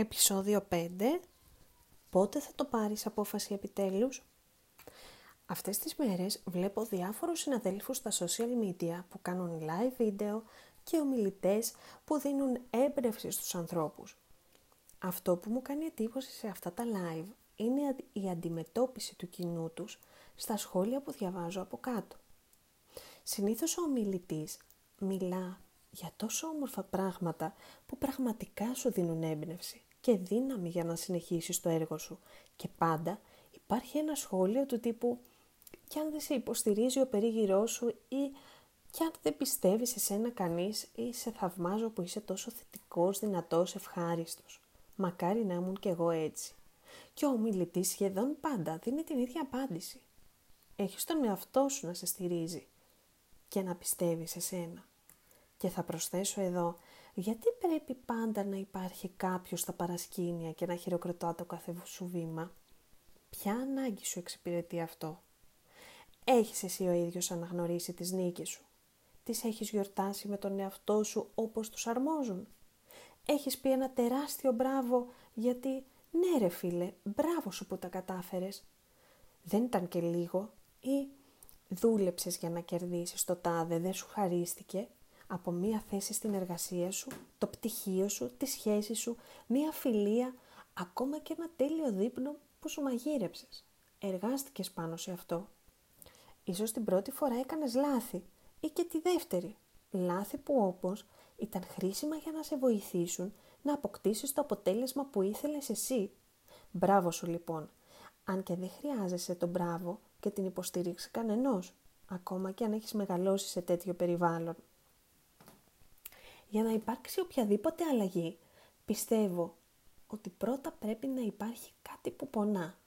Επισόδιο 5. Πότε θα το πάρεις απόφαση επιτέλους; Αυτές τις μέρες βλέπω διάφορους συναδέλφους στα social media που κάνουν live βίντεο και ομιλητές που δίνουν έμπνευση στους ανθρώπους. Αυτό που μου κάνει εντύπωση σε αυτά τα live είναι η αντιμετώπιση του κοινού τους στα σχόλια που διαβάζω από κάτω. Συνήθως ο ομιλητής μιλά για τόσο όμορφα πράγματα που πραγματικά σου δίνουν έμπνευση και δύναμη για να συνεχίσεις το έργο σου. Και πάντα υπάρχει ένα σχόλιο του τύπου «Κι αν δεν σε υποστηρίζει ο περίγυρός σου» ή «Κι αν δεν πιστεύει σε σένα κανείς» ή «Σε θαυμάζω που είσαι τόσο θετικός, δυνατός, ευχάριστος». Μακάρι να ήμουν κι εγώ έτσι. Και ο ομιλητής σχεδόν πάντα δίνει την ίδια απάντηση. Έχεις τον εαυτό σου να σε στηρίζει και να πιστεύεις σε σένα. Και θα προσθέσω εδώ, γιατί πρέπει πάντα να υπάρχει κάποιος στα παρασκήνια και να χειροκροτά το κάθε σου βήμα; Ποια ανάγκη σου εξυπηρετεί αυτό; Έχεις εσύ ο ίδιος αναγνωρίσει τις νίκες σου; Τις έχεις γιορτάσει με τον εαυτό σου όπως τους αρμόζουν; Έχεις πει ένα τεράστιο μπράβο γιατί ναι ρε φίλε, μπράβο σου που τα κατάφερες. Δεν ήταν και λίγο ή δούλεψες για να κερδίσεις το τάδε, δεν σου χαρίστηκε από μία θέση στην εργασία σου, το πτυχίο σου, τη σχέση σου, μία φιλία, ακόμα και ένα τέλειο δείπνο που σου μαγείρεψες. Εργάστηκες πάνω σε αυτό. Ίσως την πρώτη φορά έκανες λάθη ή και τη δεύτερη. Λάθη που όπως ήταν χρήσιμα για να σε βοηθήσουν να αποκτήσεις το αποτέλεσμα που ήθελες εσύ. Μπράβο σου λοιπόν, αν και δεν χρειάζεσαι τον μπράβο και την υποστήριξη κανενός, ακόμα και αν έχεις μεγαλώσει σε τέτοιο περιβάλλον. Για να υπάρξει οποιαδήποτε αλλαγή, πιστεύω ότι πρώτα πρέπει να υπάρχει κάτι που πονά.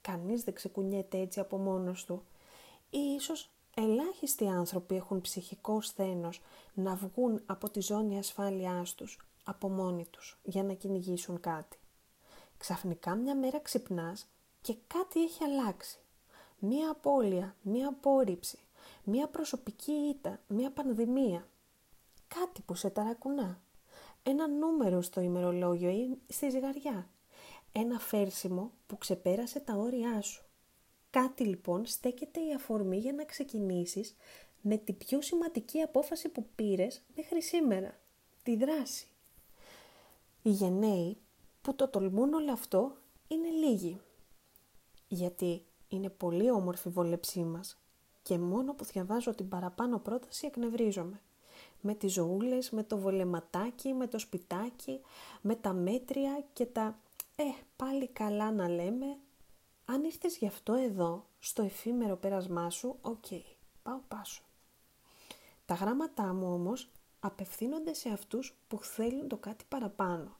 Κανείς δεν ξεκουνιέται έτσι από μόνος του. Ή ίσως ελάχιστοι άνθρωποι έχουν ψυχικό σθένος να βγουν από τη ζώνη ασφάλειάς τους από μόνοι τους για να κυνηγήσουν κάτι. Ξαφνικά μια μέρα ξυπνάς και κάτι έχει αλλάξει. Μία απώλεια, μία απόρριψη, μία προσωπική ήττα, μία πανδημία, κάτι που σε ταρακουνά, ένα νούμερο στο ημερολόγιο ή στη ζυγαριά, ένα φέρσιμο που ξεπέρασε τα όρια σου. Κάτι λοιπόν στέκεται η αφορμή για να ξεκινήσεις με την πιο σημαντική απόφαση που πήρες μέχρι σήμερα, τη δράση. Οι γενναίοι που το τολμούν όλο αυτό είναι λίγοι. Γιατί είναι πολύ όμορφη η βολεψή μας και μόνο που διαβάζω την παραπάνω πρόταση εκνευρίζομαι με τις ζωούλες, με το βολεματάκι, με το σπιτάκι, με τα μέτρια και τα «ε, πάλι καλά να λέμε». Αν ήρθες γι' αυτό εδώ, στο εφήμερο πέρασμά σου, οκ, πάω πάσο. Τα γράμματά μου όμως απευθύνονται σε αυτούς που θέλουν το κάτι παραπάνω,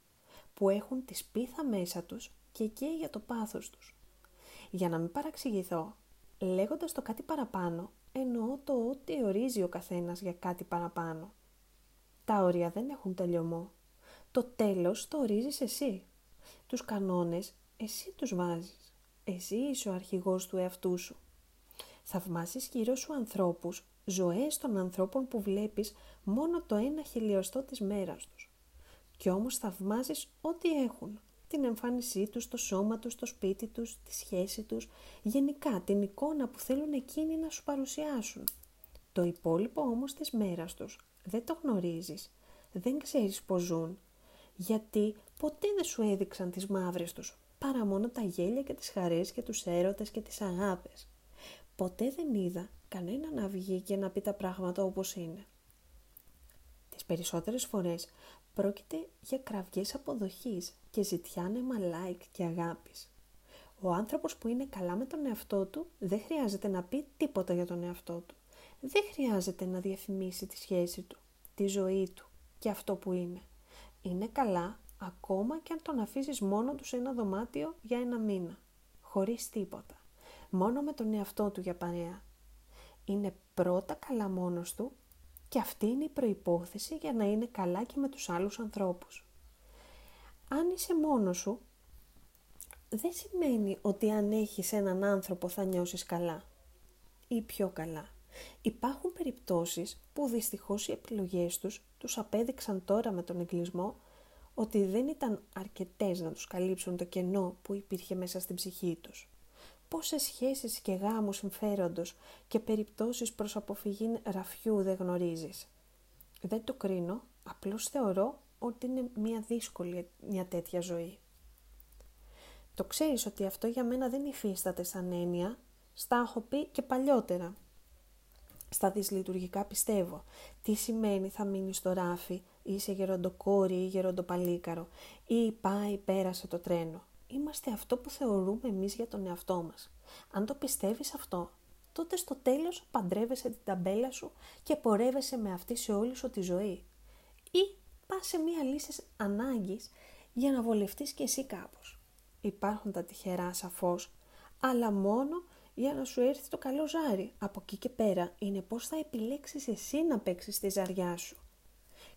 που έχουν τη σπίθα μέσα τους και εκεί για το πάθος τους. Για να μην παραξηγηθώ, λέγοντας το κάτι παραπάνω, εννοώ το ότι ορίζει ο καθένας για κάτι παραπάνω. Τα όρια δεν έχουν τελειωμό. Το τέλος το ορίζεις εσύ. Τους κανόνες εσύ τους βάζεις. Εσύ είσαι ο αρχηγός του εαυτού σου. Θαυμάζεις γύρω σου ανθρώπους, ζωές των ανθρώπων που βλέπεις μόνο το ένα χιλιοστό της μέρας τους. Κι όμως θαυμάζεις ό,τι έχουν. Την εμφάνισή τους, το σώμα τους, το σπίτι τους, τη σχέση τους, γενικά την εικόνα που θέλουν εκείνοι να σου παρουσιάσουν. Το υπόλοιπο όμως της μέρας τους δεν το γνωρίζεις, δεν ξέρεις πώς ζουν, γιατί ποτέ δεν σου έδειξαν τις μαύρες τους, παρά μόνο τα γέλια και τις χαρές και τους έρωτες και τις αγάπες. Ποτέ δεν είδα κανένα να βγει και να πει τα πράγματα όπως είναι. Τις περισσότερες φορές πρόκειται για κραυγές αποδοχής και ζητιάνεμα like και αγάπης. Ο άνθρωπος που είναι καλά με τον εαυτό του δεν χρειάζεται να πει τίποτα για τον εαυτό του δεν χρειάζεται να διαφημίσει τη σχέση του, τη ζωή του και αυτό που είναι. Είναι καλά ακόμα και αν τον αφήσεις μόνο του σε ένα δωμάτιο για ένα μήνα, χωρίς τίποτα, μόνο με τον εαυτό του για παρέα. Είναι πρώτα καλά μόνος του και αυτή είναι η προϋπόθεση για να είναι καλά και με τους άλλους ανθρώπους. Αν είσαι μόνος σου, δεν σημαίνει ότι αν έχεις έναν άνθρωπο θα νιώσεις καλά ή πιο καλά. Υπάρχουν περιπτώσεις που δυστυχώς οι επιλογές τους τους απέδειξαν τώρα με τον εγκλισμό ότι δεν ήταν αρκετές να τους καλύψουν το κενό που υπήρχε μέσα στην ψυχή τους. Πόσες σχέσεις και γάμους συμφέροντος και περιπτώσεις προς αποφυγή ραφιού δεν γνωρίζεις. Δεν το κρίνω, απλώς θεωρώ ότι είναι μια δύσκολη μια τέτοια ζωή. Το ξέρεις ότι αυτό για μένα δεν υφίσταται σαν έννοια, στα έχω πει και παλιότερα. Στα δυσλειτουργικά πιστεύω. Τι σημαίνει θα μείνεις στο ράφι, είσαι γεροντοκόρη ή γεροντοπαλίκαρο ή πάει πέρασε το τρένο. Είμαστε αυτό που θεωρούμε εμείς για τον εαυτό μας. Αν το πιστεύεις αυτό, τότε στο τέλος παντρεύεσαι την ταμπέλα σου και πορεύεσαι με αυτή σε όλη σου τη ζωή. Ή πας σε μία λύση ανάγκης για να βολευτείς και εσύ κάπως. Υπάρχουν τα τυχερά σαφώς, αλλά μόνο για να σου έρθει το καλό ζάρι. Από εκεί και πέρα είναι πώς θα επιλέξεις εσύ να παίξεις τη ζαριά σου.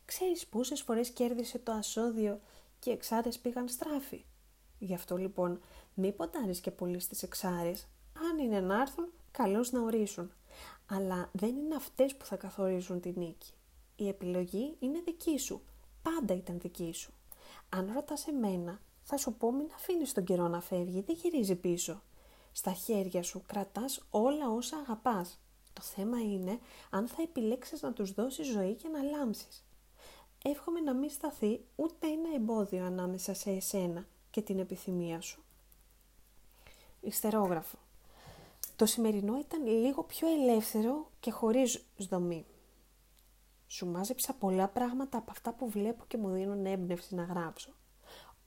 Ξέρεις πόσες φορές κέρδισε το ασώδιο και εξάρες πήγαν στράφη; Γι' αυτό λοιπόν μη ποντάρεις και πολύ στις εξάρες. Αν είναι να έρθουν, καλώς να ορίσουν. Αλλά δεν είναι αυτές που θα καθορίζουν τη νίκη. Η επιλογή είναι δική σου. Πάντα ήταν δική σου. Αν ρωτάς εμένα, θα σου πω μην αφήνεις τον καιρό να φεύγει, δεν γυρίζει πίσω. Στα χέρια σου κρατάς όλα όσα αγαπάς. Το θέμα είναι αν θα επιλέξεις να τους δώσεις ζωή και να λάμψεις. Εύχομαι να μην σταθεί ούτε ένα εμπόδιο ανάμεσα σε εσένα και την επιθυμία σου. Ιστερόγραφο. Το σημερινό ήταν λίγο πιο ελεύθερο και χωρίς δομή. Σου μάζεψα πολλά πράγματα από αυτά που βλέπω και μου δίνουν έμπνευση να γράψω.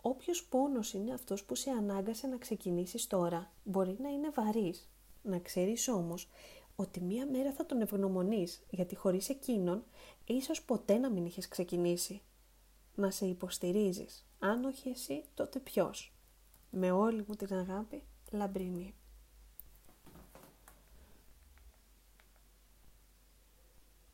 Όποιος πόνος είναι αυτός που σε ανάγκασε να ξεκινήσεις τώρα, μπορεί να είναι βαρύς. Να ξέρεις όμως ότι μία μέρα θα τον ευγνωμονείς, γιατί χωρίς εκείνον ίσως ποτέ να μην είχες ξεκινήσει. Να σε υποστηρίζεις. Αν όχι εσύ, τότε ποιος; Με όλη μου την αγάπη, Λαμπρινή.